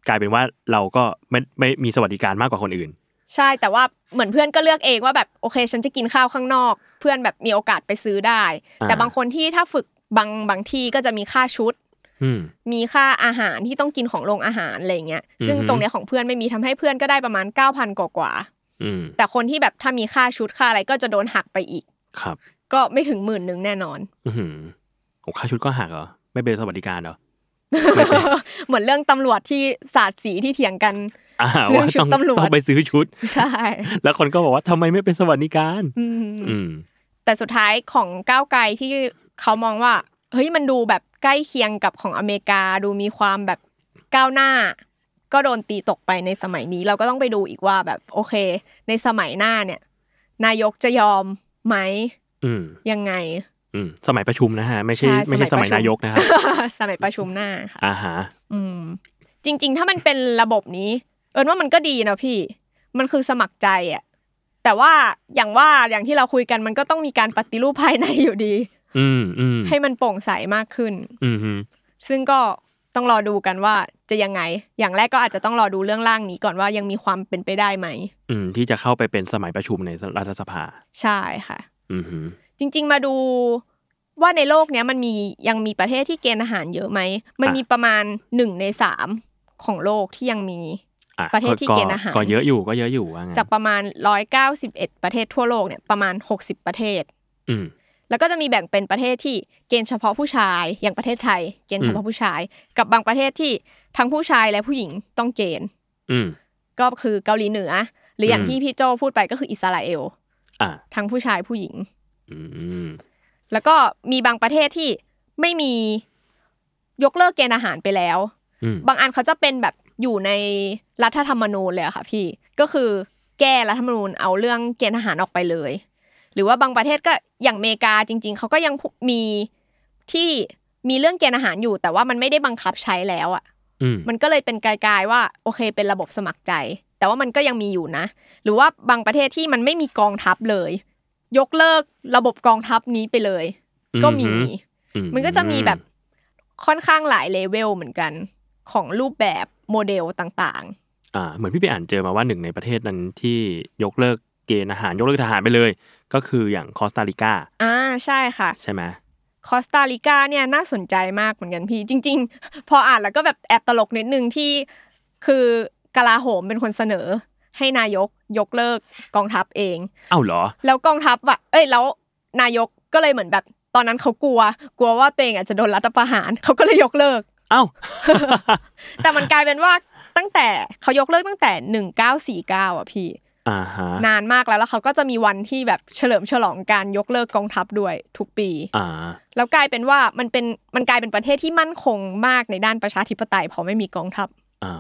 กลายเป็นว่าเราก็ไม่ไม่มีสวัสดิการมากกว่าคนอื่น ใช่แต่ว่าเหมือนเพื่อนก็เลือกเองว่าแบบโอเค ฉันจะกินข้าวข้างนอก เพื่อนแบบมีโอกาสไปซื้อได้อ่าแต่บางคนที่ถ้าฝึกบางบางที่ก็จะมีค่าชุดอืมมีค่าอาหารที่ต้องกินของโรงอาหารอะไรเงี้ย ซึ่งอือฮึตรงเนี้ยของเพื่อนไม่มีทำให้เพื่อนก็ได้ประมาณ9,000กว่ากว่าอืมๆแต่คนที่แบบถ้ามีค่าชุดค่าอะไรก็จะโดนหักไปอีก ครับ ก็ไม่ถึงหมื่นหนึ่งแน่นอน อือหือโอ้ค่าชุดก็หักเหรอ ไม่เป็นสวัสดิการเหรอ เหมือนเรื่องตำรวจที่สาดสีที่เถียงกันอ่าเรื่องว่าชุดต้องตำรวจต้องไปซื้อชุดใช่ แล้วคนก็บอกว่าทำไมไม่เป็นสวัสดิการอืมอืมแต่สุดท้ายของก้าวไกลที่เขามองว่า เฮ้ยมันดูแบบใกล้เคียงกับของอเมริกา ดูมีความแบบก้าวหน้า ก็โดนตีตกไปในสมัยนี้ เราก็ต้องไปดูอีกว่าแบบโอเค ในสมัยหน้าเนี่ย นายกจะยอมไหมอืมยังไง อืมสมัยประชุมนะฮะไม่ใช่ใช่ไม่ใช่สสมัมัยยประชุมนายกนะครับสมัยประชุมหน้าค่ะอ่าฮะอืม จริง ๆ ถ้ามันเป็นระบบนี้ เอิญว่ามันก็ดีนะพี่ มันคือสมัครใจอะแต่ว่าอย่างว่าอย่างที่เราคุยกันมันก็ต้องมีการปฏิรูปภายในอยู่ดี อืมอืมให้มันโปร่งใสมากขึ้น อืมฮึซึ่งก็ต้องรอดูกันว่าจะยังไง อย่างแรกก็อาจจะต้องรอดูเรื่องร่างนี้ก่อนว่ายังมีความเป็นไปได้ไหม อืม ที่จะเข้าไปเป็นสมัยประชุมในรัฐสภา ใช่ค่ะ อืมฮึ จริง ๆ มาดูว่าในโลกเนี้ยมันมียังมีประเทศที่เกณฑ์อาหารเยอะไหม มันมีประมาณหนึ่งในสามของโลกที่ยังมีอ่ประเทศที่เกณฑ์อาหารก็เยอะอยู่ก็เยอะอยู่ว่างั้นจากประมาณ191ประเทศทั่วโลกเนี่ยประมาณ60ประเทศ อืมแล้วก็จะมีแบ่งเป็นประเทศที่เกณฑ์เฉพาะผู้ชายอย่างประเทศไทย เกณฑ์เฉพาะผู้ชาย กับบางประเทศที่ทั้งผู้ชายและผู้หญิงต้องเกณฑ์ อืมก็คือเกาหลีเหนือ หรืออย่างอืมที่พี่โจพูดไปก็คืออิสราเอลอ่าทั้งผู้ชายผู้หญิงอืม แล้วก็มีบางประเทศที่ไม่มียกเลิกเกณฑ์อาหารไปแล้วอืมบางอันเขาจะเป็นแบบอยู่ในรัฐธรรมนูญเลยอะค่ะพี่ ก็คือแก้รัฐธรรมนูญเอาเรื่องเกณฑ์ทหารออกไปเลย หรือว่าบางประเทศก็อย่างอเมริกาจริง ๆ เขาก็ยังมีที่มีเรื่องเกณฑ์อาหารอยู่ แต่ว่ามันไม่ได้บังคับใช้แล้วอะอืมมันก็เลยเป็นกลายๆว่าโอเคเป็นระบบสมัครใจ แต่ว่ามันก็ยังมีอยู่นะ หรือว่าบางประเทศที่มันไม่มีกองทัพเลย ยกเลิกระบบกองทัพนี้ไปเลย ก็มีอืมันก็จะมีแบบค่อนข้างหลายเลเวลเหมือนกัน ของรูปแบบโมเดลต่างอ่า เหมือนพี่ไปอ่านเจอมาว่าหนึ่งในประเทศนั้นที่ยกเลิกเกณฑ์อาหารยกเลิกทหารไปเลย ก็คืออย่างคอสตาริกาๆอ่าใช่ค่ะ ใช่ไหมคอสตาริกาเนี่ยน่าสนใจมากเหมือนกันพี่ จริง ๆ พออ่านแล้วก็แบบแอบตลกนิดนึงที่คือกลาโหมเป็นคนเสนอ ให้นายกยกเลิกกองทัพเองเอ้าเหรอ แล้วกองทัพอะเอ้ยแล้วนายกก็เลยเหมือนแบบตอนนั้นเขากลัว กลัวว่าตัวเองอาจจะโดนรัฐประหารเขาก็เลยยกเลิก เอ้า แต่มันกลายเป็นว่าตั้งแต่เขายกเลิกตั้งแต่หนึ่งเก้าสี่เก้าอะพี่อ่าฮะนานมากแล้วแล้วเขาก็จะมีวันที่แบบเฉลิมฉลองการยกเลิกกองทัพด้วยทุกปีอ่าแล้วกลายเป็นว่ามันเป็นมันกลายเป็นประเทศที่มั่นคงมากในด้านประชาธิปไตยเพราะไม่มีกองทัพอ่า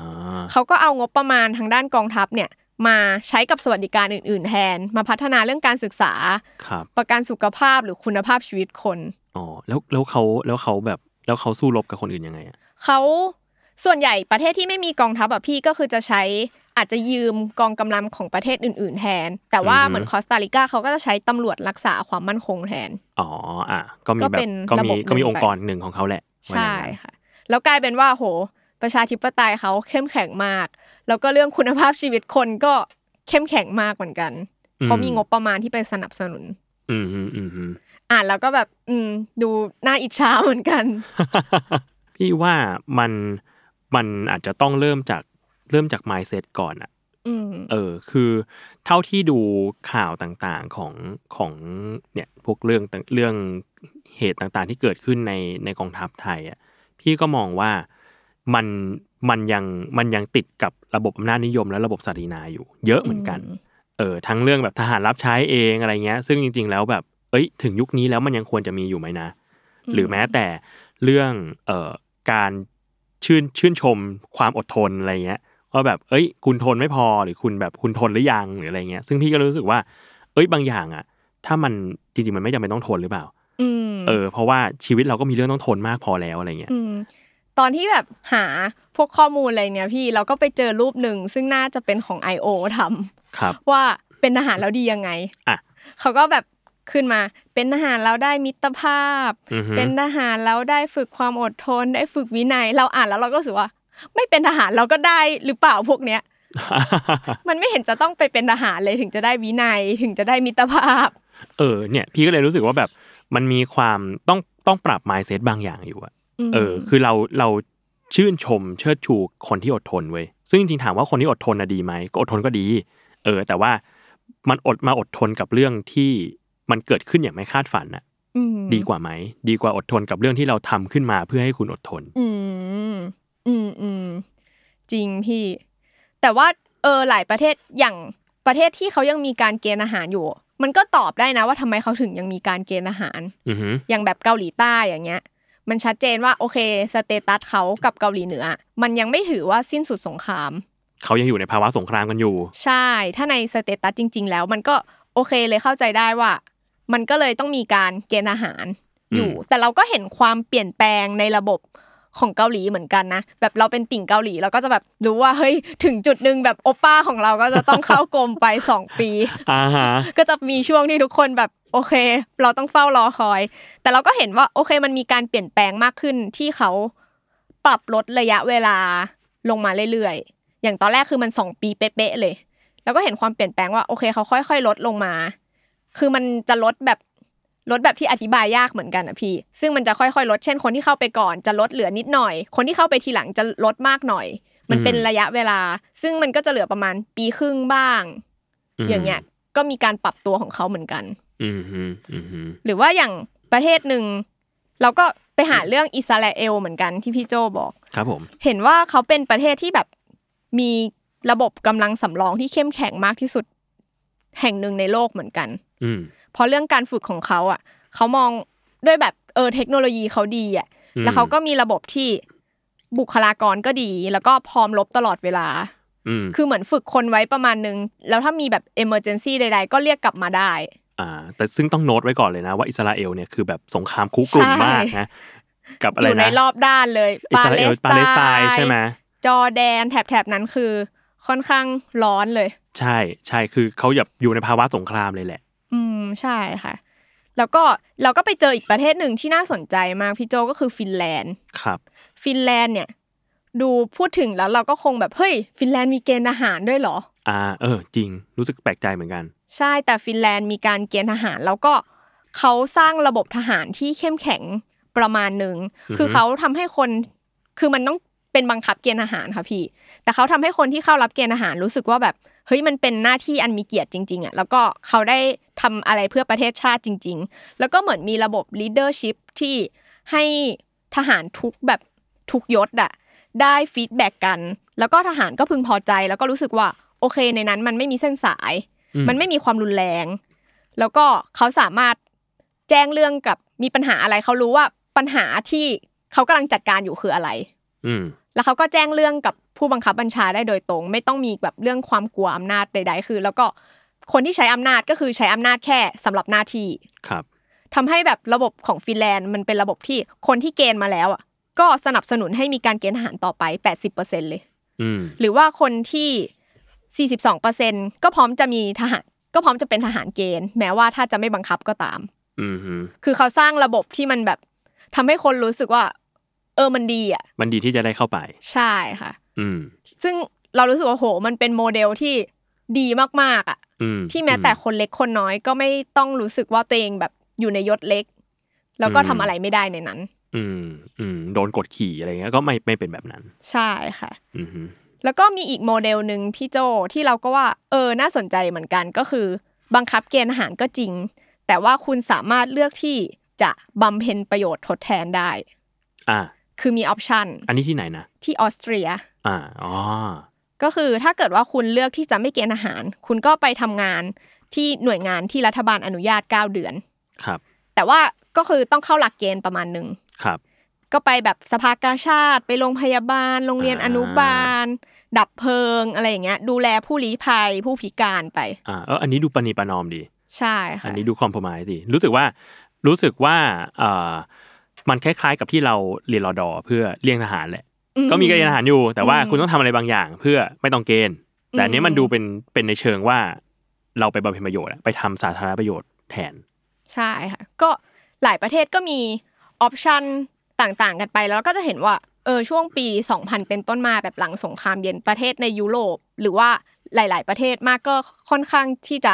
เขาก็เอางบประมาณทางด้านกองทัพเนี่ย มาใช้กับสวัสดิการอื่น ๆ แทน มาพัฒนาเรื่องการศึกษาครับประกันสุขภาพหรือคุณภาพชีวิตคนอ๋อแล้วแล้วเขาแล้วเขาแบบแล้วเขาสู้รบกับคนอื่นยังไงอะเขาส่วนใหญ่ประเทศที่ไม่มีกองทัพอะพี่ก็คือจะใช้อาจจะยืมกองกำลังของประเทศอื่น ๆ แทน แต่ว่าอือฮึเหมือนคอสตาริกาเขาก็จะใช้ตำรวจรักษาความมั่นคงแทนอ๋ออะก็มีก็แบเป็บนก็ระมีบบก็มีหนึ่งองค์กรหนึ่งของเขาแหละว่าอย่างใช่นั้นค่ะแล้วกลายเป็นว่าโหประชาธิปไตยเขาเข้มแข็งมาก แล้วก็เรื่องคุณภาพชีวิตคนก็เข้มแข็งมากเหมือนกันอืมเขามีงบประมาณที่ไปสนับสนุนอืมอืมอืมอืมอ่านแล้วก็แบบ อืม ดูน่าอิจฉาเหมือนกัน พี่ว่ามันมันอาจจะต้องเริ่มจากเริ่มจาก mindset ก่อนอะอืมเออ คือเท่าที่ดูข่าวต่างๆของของเนี่ยพวกเรื่องต่างเรื่องเหตุต่างๆที่เกิดขึ้นในในกองทัพไทยอะพี่ก็มองว่ามัน มันยังมันยังติดกับระบบอำนาจนิยม และระบบศักดินาอยู่ เยอะเหมือนกันอืมเออทั้งเรื่องแบบทหารรับใช้เองอะไรเงี้ย ซึ่งจริง ๆ แล้วแบบเอ้ยถึงยุคนี้แล้วมันยังควรจะมีอยู่ไหมนะ หรือแม้แต่เรื่องเอ่อการชื่นชื่นชมความอดทนอะไรเงี้ยว่าแบบเอ้ย คุณทนไม่พอหรือคุณแบบคุณทนหรือยังหรืออะไรเงี้ย ซึ่งพี่ก็รู้สึกว่า เอ้ยบางอย่างอะ ถ้ามันจริงๆมันไม่จำเป็นต้องทนหรือเปล่าอืมเออเพราะว่าชีวิตเราก็มีเรื่องต้องทนมากพอแล้วอะไรเงี้ยอืม ตอนที่แบบหาพวกข้อมูลอะไรเนี่ยพี่เราก็ไปเจอรูปหนึ่งซึ่งน่าจะเป็นของ I.O. ทำครับ ว่าเป็นทหารแล้วดียังไงอะเขาก็แบบขึ้นมา เป็นทหารแล้วได้มิตรภาพอือฮึเป็นทหารแล้วได้ฝึกความอดทน ได้ฝึกวินัย เราอ่านแล้วเราก็รู้สึกว่า ไม่เป็นทหารเราก็ได้หรือเปล่าพวกเนี้ยมันไม่เห็นจะต้องไปเป็นทหารเลยถึงจะได้วินัยถึงจะได้มิตรภาพ เออเนี่ย พี่ก็เลยรู้สึกว่าแบบมันมีความต้องต้องปรับ mindset บางอย่างอยู่อะม เออ คือเราเราชื่นชมเชิดชูคนที่อดทนเว้ยซึ่งจริงๆถามว่าคนที่อดทนนะดีไหมก็อดทนก็ดี เออ แต่ว่ามันอดมาอดทนกับเรื่องที่มันเกิดขึ้นอย่างไม่คาดฝันน่ะมดีกว่าไหมดีกว่าอดทนกับเรื่องที่เราทำขึ้นมาเพื่อให้คุณอดทน อืมอืมอืมจริงพี่ แต่ว่าเออหลายประเทศอย่างประเทศที่เขายังมีการเกณฑ์ทหารอยู่ มันก็ตอบได้นะว่าทำไมเขาถึงยังมีการเกณฑ์ทหารอือหืออย่างแบบเกาหลีใต้อย่างเงี้ย มันชัดเจนว่าโอเค status เขากับเกาหลีเหนือ มันยังไม่ถือว่าสิ้นสุดสงคราม เขายังอยู่ในภาวะสงครามกันอยู่ ใช่ ถ้าใน status จริง ๆ แล้ว มันก็โอเคเลยเข้าใจได้ว่า มันก็เลยต้องมีการเกณฑ์ทหารอยู่อืมแต่เราก็เห็นความเปลี่ยนแปลงในระบบของเกาหลีเหมือนกันนะแบบเราเป็นติ่งเกาหลีเราก็จะแบบรู้ว่าเฮ้ยถึงจุดหนึ่งแบบโอป้าของเราก็จะต้องเข้ากรมไปสองปีอ่าฮะก็จะมีช่วงที่ทุกคนแบบ โอเค เราต้องเฝ้ารอคอย แต่เราก็เห็นว่าโอเคมันมีการเปลี่ยนแปลงมากขึ้นที่เขาปรับลดระยะเวลาลงมาเรื่อยๆ อย่างตอนแรกคือมันสองปีเป๊ะๆเลย แล้วก็เห็นความเปลี่ยนแปลงว่าโอเคเขาค่อยๆ ลดลงมา คือมันจะลดแบบลดแบบที่อธิบายยากเหมือนกันอะพี่ ซึ่งมันจะค่อยๆ ลด เช่น คนที่เข้าไปก่อนจะลดเหลือนิดหน่อย คนที่เข้าไปทีหลังจะลดมากหน่อย มันเป็นอืมระยะเวลา ซึ่งมันก็จะเหลือประมาณปีครึ่งบ้าง อย่างเงี้ย ก็มีการปรับตัวของเขาเหมือนกันอืมฮึอืมฮึ หรือว่าอย่างประเทศหนึ่งเราก็ไปหาเรื่องอิสราเอลเหมือนกันที่พี่โจบอกครับผม เห็นว่าเขาเป็นประเทศที่แบบมีระบบกำลังสำรองที่เข้มแข็งมากที่สุด แห่งหนึ่งในโลกเหมือนกัน อืมเพราะเรื่องการฝึกของเขาอะ เขามองด้วยแบบเออเทคโนโลยีเขาดีอะอืมแล้วเขาก็มีระบบที่บุคลากรก็ดี แล้วก็พร้อมรบตลอดเวลาอืมคือเหมือนฝึกคนไว้ประมาณนึง แล้วถ้ามีแบบ emergency ใด ๆ ก็เรียกกลับมาได้ อ่าแต่ซึ่งต้องโน้ตไว้ก่อนเลยนะว่าอิสราเอลเนี่ยคือแบบสงครามคุกรุ่นใช่มากนะกับอะไรอยู่ในนะรอบด้านเลยอิสราเอลปาเลสไตน์ใช่ไหมจอร์แดนแถบๆนั้นคือค่อนข้างร้อนเลย ใช่ใช่คือเขาแบบอยู่ในภาวะสงครามเลยแหละ อืมใช่ค่ะ แล้วก็เราก็ไปเจออีกประเทศหนึ่งที่น่าสนใจมากพี่โจก็คือฟินแลนด์ครับ ฟินแลนด์เนี่ย ดูพูดถึงแล้วเราก็คงแบบเฮ้ย ฟินแลนด์มีเกณฑ์ทหารด้วยเหรอ อ่า เออ จริงรู้สึกแปลกใจเหมือนกัน ใช่แต่ฟินแลนด์มีการเกณฑ์ทหาร แล้วก็เขาสร้างระบบทหารที่เข้มแข็งประมาณหนึ่งอือฮึคือเขาทำให้คนคือมันต้องเป็นบังคับเกณฑ์ทหารค่ะพี่ แต่เขาทำให้คนที่เข้ารับเกณฑ์ทหารรู้สึกว่าแบบเฮ้ยมันเป็นหน้าที่อันมีเกียรติจริงๆอะแล้วก็เขาได้ทำอะไรเพื่อประเทศชาติจริง ๆ แล้วก็เหมือนมีระบบ leadership ที่ให้ทหารทุกแบบทุกยศอะได้ฟีดแบ็กกัน แล้วก็ทหารก็พึงพอใจ แล้วก็รู้สึกว่าโอเคในนั้นมันไม่มีเส้นสายอื มมันไม่มีความรุนแรง แล้วก็เขาสามารถแจ้งเรื่องกับมีปัญหาอะไรเขารู้ว่าปัญหาที่เขากำลังจัดการอยู่คืออะไร อืมแล้วเขาก็แจ้งเรื่องกับผู้บังคับบัญชาได้โดยตรง ไม่ต้องมีแบบเรื่องความกลัวอำนาจใด ๆ คือ แล้วก็คนที่ใช้อำนาจก็คือใช้อำนาจแค่สำหรับหน้าที่ครับทำให้แบบระบบของฟินแลนด์มันเป็นระบบที่คนที่เกณฑ์มาแล้วอะก็สนับสนุนให้มีการเกณฑ์ทหารต่อไป 80%เลยอืมหรือว่าคนที่ 42%ก็พร้อมจะมีทหารก็พร้อมจะเป็นทหารเกณฑ์ แม้ว่าถ้าจะไม่บังคับก็ตามอืมฮึคือเขาสร้างระบบที่มันแบบทำให้คนรู้สึกว่า เออมันดีอะ มันดีที่จะได้เข้าไป ใช่ค่ะ อืมซึ่งเรารู้สึกว่าโห มันเป็นโมเดลที่ดีมากๆอะอืมที่แม้แต่คนเล็กคนน้อยก็ไม่ต้องรู้สึกว่าตัวเองแบบอยู่ในยศเล็ก แล้วก็ทำอะไรไม่ได้ในนั้น อืมอืมโดนกดขี่อะไรเงี้ยก็ไม่ไม่เป็นแบบนั้น ใช่ค่ะ อืมฮึ แล้วก็มีอีกโมเดลหนึ่งพี่โจที่เราก็ว่า เออน่าสนใจเหมือนกันก็คือ บังคับเกณฑ์อาหารก็จริง แต่ว่าคุณสามารถเลือกที่จะบำเพ็ญประโยชน์ทดแทนได้ อ่า คือมีออปชันอันนี้ที่ไหนนะ ที่ออสเตรีย อ่า อ๋อ ก็คือถ้าเกิดว่าคุณเลือกที่จะไม่เกณฑ์อาหาร คุณก็ไปทำงานที่หน่วยงานที่รัฐบาลอนุญาต 9 เดือน ครับ แต่ว่าก็คือต้องเข้าหลักเกณฑ์ประมาณหนึ่งครับ ก็ไปแบบสภากาชาติไปโรงพยาบาล โรงเรียนอ่าอนุบาล ดับเพลิงอะไรอย่างเงี้ย ดูแลผู้ลี้ภัยผู้พิการไปอ่าเอออันนี้ดูปณีประนอมดีใช่ค่ะอันนี้ดูคอม p r o m i s e ดีรู้สึกว่ารู้สึกว่าเอ่อมันคล้ายๆกับที่เราเรียนรอดอเพื่อเลี้ยงทหารแหละอืมก็มีการเกณฑ์ทหารอยู่ แต่ว่าอืมคุณต้องทำอะไรบางอย่าง เพื่อไม่ต้องเกณฑ์ แต่อันนี้มันอืมดูเป็นเป็นในเชิงว่าเราไปบำเพ็ญประโยชน์อะไปทำสาธารณประโยชน์แทน ใช่ค่ะก็หลายประเทศก็มีออปชัน ต่างๆ กันไปแล้วก็จะเห็นว่าเออช่วงปี 2000 เป็นต้นมาแบบหลังสงครามเย็นประเทศในยุโรป หรือว่าหลาย ๆ ประเทศมากก็ค่อนข้างที่จะ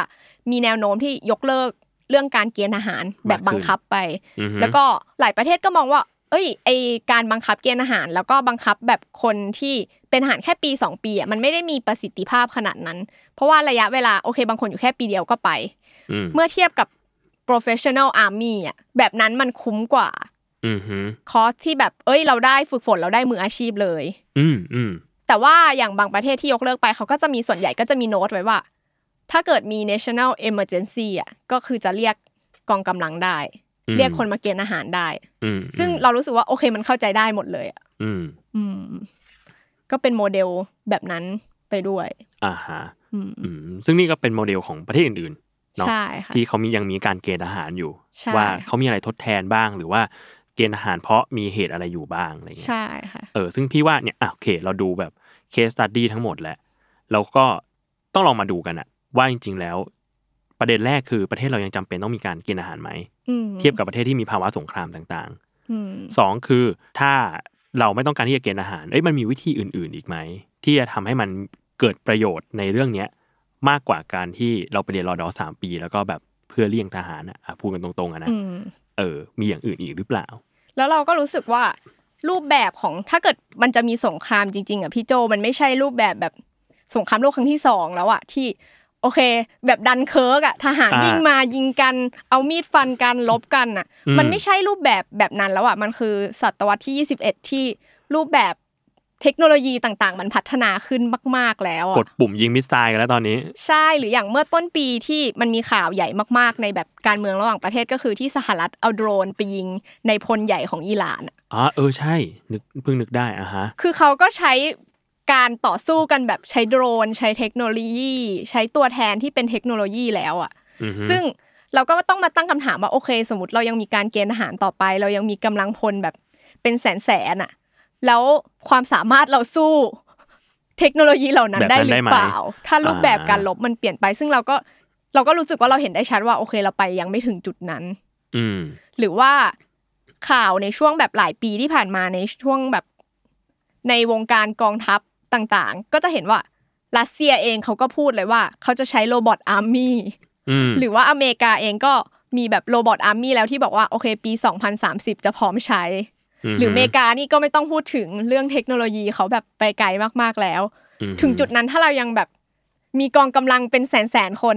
มีแนวโน้มที่ยกเลิกเรื่องการเกณฑ์ทหารแบบบังคับไปอือฮึแล้วก็หลายประเทศก็มองว่า เอ้ยไอการบังคับเกณฑ์อาหาร แล้วก็บังคับแบบคนที่เป็นทหารแค่ปี 2 ปีอะมันไม่ได้มีประสิทธิภาพขนาดนั้น เพราะว่าระยะเวลาโอเคบางคนอยู่แค่ปีเดียวก็ไปอืมเมื่อเทียบกับ professional army อะแบบนั้นมันคุ้มกว่าอืมฮึ คอร์สที่แบบ เอ้ย เราได้ฝึกฝนเราได้มืออาชีพเลย อืมอืมแต่ว่าอย่างบางประเทศที่ยกเลิกไปเขาก็จะมีส่วนใหญ่ก็จะมีโน้ตไว้ว่า ถ้าเกิดมี national emergency อะก็คือจะเรียกกองกำลังได้อืมเรียกคนมาเกณฑ์ทหารได้อืมซึ่งเรารู้สึกว่าโอเคมันเข้าใจได้หมดเลยอะอืมอืมก็เป็นโมเดลแบบนั้นไปด้วยอ่าฮะอืมอืมซึ่งนี่ก็เป็นโมเดลของประเทศอื่นๆเนาะใช่ค่ะที่เขามียังมีการเกณฑ์อาหารอยู่ใช่ว่าเขามีอะไรทดแทนบ้างหรือว่า เกณฑ์อาหารเพราะมีเหตุอะไรอยู่บ้างอะไรเงี้ยใช่ค่ะเออซึ่งพี่ว่าเนี่ยอะโอเคเราดูแบบเคสตัดดี้ทั้งหมดแหละเราก็ต้องลองมาดูกันอะว่าจริง ๆ แล้ว ประเด็นแรกคือประเทศเรายังจำเป็นต้องมีการกินอาหารไหมอืมเทียบกับประเทศที่มีภาวะสงครามต่างอืมๆสองคือถ้าเราไม่ต้องการที่จะเกณฑ์อาหารเอ้ยมันมีวิธีอื่น ๆ อีกไหมที่จะทำให้มันเกิดประโยชน์ในเรื่องเนี้ยมากกว่าการที่เราไปเรียนรอดอสามปี แล้วก็แบบเพื่อเลี่ยงทหารอะอะพูดกันตรงๆอะนะอืมเออ มีอย่างอื่นอีกหรือเปล่า แล้วเราก็รู้สึกว่ารูปแบบของถ้าเกิดมันจะมีสงครามจริง ๆอะพี่โจมันไม่ใช่รูปแบบแบบสงครามโลกครั้งที่สองแล้วอะที่โอเค แบบดันเคิร์กอะทหารอ่าวิ่งมายิงกัน เอามีดฟันกันรบกันอะอืมมันไม่ใช่รูปแบบแบบนั้นแล้วอะมันคือศตวรรษที่ 21 ที่รูปแบบ เทคโนโลยีต่างๆ มันพัฒนาขึ้นมาก ๆแล้วอะกดปุ่มยิงมิสไซล์กันแล้วตอนนี้ ใช่หรืออย่างเมื่อต้นปีที่มันมีข่าวใหญ่มากๆ ในแบบการเมืองระหว่างประเทศก็คือที่สหรัฐเอาโดรนไปยิงในพลใหญ่ของอิหร่านอะอ๋อเออใช่นึกเพิ่งนึกได้อะฮะคือเขาก็ใช้การต่อสู้กันแบบใช้โดรน ใช้เทคโนโลยี ใช้ตัวแทนที่เป็นเทคโนโลยีแล้วอะอือฮึซึ่งเราก็ต้องมาตั้งคำถามว่าโอเค สมมติเรายังมีการเกณฑ์ทหารต่อไป เรายังมีกำลังพลแบบเป็นแสนแสนๆอะ แล้วความสามารถเราสู้เทคโนโลยีเหล่านั้นแบบได้นั้นหได้รือไหมเปล่า ถ้ารูปแบบอ่าการลบมันเปลี่ยนไป ซึ่งเราก็เราก็รู้สึกว่าเราเห็นได้ชัดว่าโอเคเราไปยังไม่ถึงจุดนั้น อืมหรือว่าข่าวในช่วงแบบหลายปีที่ผ่านมาในช่วงแบบในวงการกองทัพต่างๆ ก็จะเห็นว่ารัสเซียเองเขาก็พูดเลยว่า เขาจะใช้ robot army อืมหรือว่าอเมริกาเองก็มีแบบ robot army แล้วที่บอกว่าโอเค ปี 2030 จะพร้อมใช้ หรืออเมริกานี่ก็ไม่ต้องพูดถึงเรื่องเทคโนโลยีเขาแบบไปไกลมากๆแล้วอืมถึงจุดนั้นถ้าเรายังแบบมีกองกำลังเป็นแสนแสนๆคน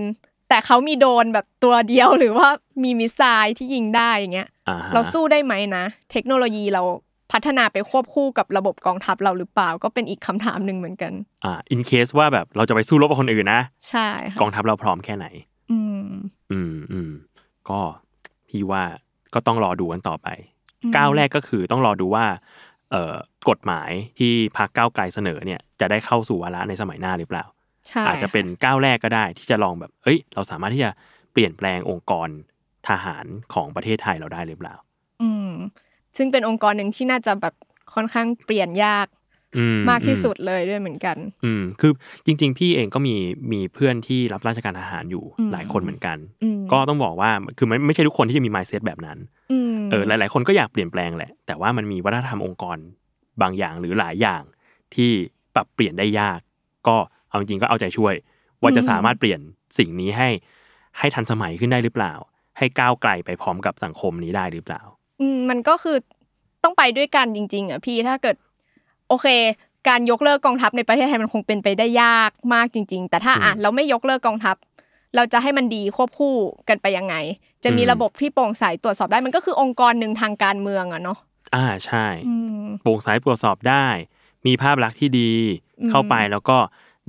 แต่เขามีโดรนแบบตัวเดียวหรือว่ามี missile ที่ยิงได้อย่างเงี้ยอ่ฮะเราสู้ได้ไหมนะ เทคโนโลยีเราพัฒนาไปควบคู่กับระบบกองทัพเราหรือเปล่าก็เป็นอีกคำถามหนึ่งเหมือนกันอ่าอินเคสว่าแบบเราจะไปสู้รบกับคนอื่นนะใช่ค่ะกองทัพเราพร้อมแค่ไหน อืม อืมอืมก็พี่ว่าก็ต้องรอดูกันต่อไปอืม ก้าวแรกก็คือต้องรอดูว่าเอ่อกฎหมายที่พรรคก้าวไกลเสนอเนี่ยจะได้เข้าสู่วาระในสมัยหน้าหรือเปล่าใช่อาจจะเป็นก้าวแรกก็ได้ที่จะลองแบบเอ้ย เราสามารถที่จะเปลี่ยนแปลงองค์กรทหารของประเทศไทยเราได้หรือเปล่า อืมซึ่งเป็นองค์กรหนึ่งที่น่าจะแบบค่อนข้างเปลี่ยนยากอื มากที่อืสุดเลยด้วยเหมือนกัน อืมคือจริง ๆ พี่เองก็มีมีเพื่อนที่รับราชการทหารอยู่อืมหลายคนเหมือนกันอืมก็ต้องบอกว่าคือไม่ไม่ใช่ทุกคนที่จะมี mindset แบบนั้นอืมเออหลาย ๆ คนก็อยากเปลี่ยนแปลงแหละ แต่ว่ามันมีวัฒนธรรมองค์กรบางอย่างหรือหลายอย่างที่ปรับเปลี่ยนได้ยาก ก็เอาจริงๆก็เอาใจช่วย ว่าจะสามารถเปลี่ยนสิ่งนี้ให้ให้ทันสมัยขึ้นได้หรือเปล่า ให้ก้าวไกลไปพร้อมกับสังคมนี้ได้หรือเปล่า อืมมันก็คือต้องไปด้วยกันจริง ๆอะพี่ถ้าเกิด โอเค การยกเลิกกองทัพในประเทศไทยมันคงเป็นไปได้ยากมากจริง ๆ แต่ถ้าอะเราไม่ยกเลิกกองทัพ เราจะให้มันดีควบคู่กันไปยังไง จะมีอืมระบบที่โปร่งใสตรวจสอบได้มันก็คือองค์กรหนึ่งทางการเมืองอะเนาะอ่าใช่อืมโปร่งใสตรวจสอบได้ มีภาพลักษณ์ที่ดีอืมเข้าไปแล้วก็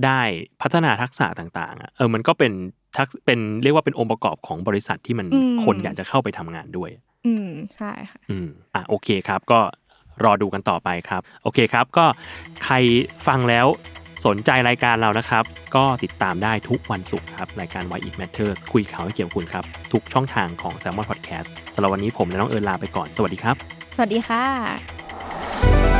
ได้พัฒนาทักษะต่างๆอะเออมันก็เป็นทักเป็นเรียกว่าเป็นองค์ประกอบของบริษัทที่มันคนอยากจะเข้าไปทำงานด้วย อืมใช่ค่ะอืมอะโอเคครับ ก็ รอดูกันต่อไปครับ โอเคครับ ก็ใครฟังแล้วสนใจรายการเรานะครับ ก็ติดตามได้ทุกวันศุกร์ครับ รายการ Why It Matters คุยข่าวให้เกี่ยวกับคุณครับ ทุกช่องทางของ s ซ l m o n Podcast สำหรับวันนี้ผมและน้องเอิญลาไปก่อน สวัสดีครับ สวัสดีค่ะ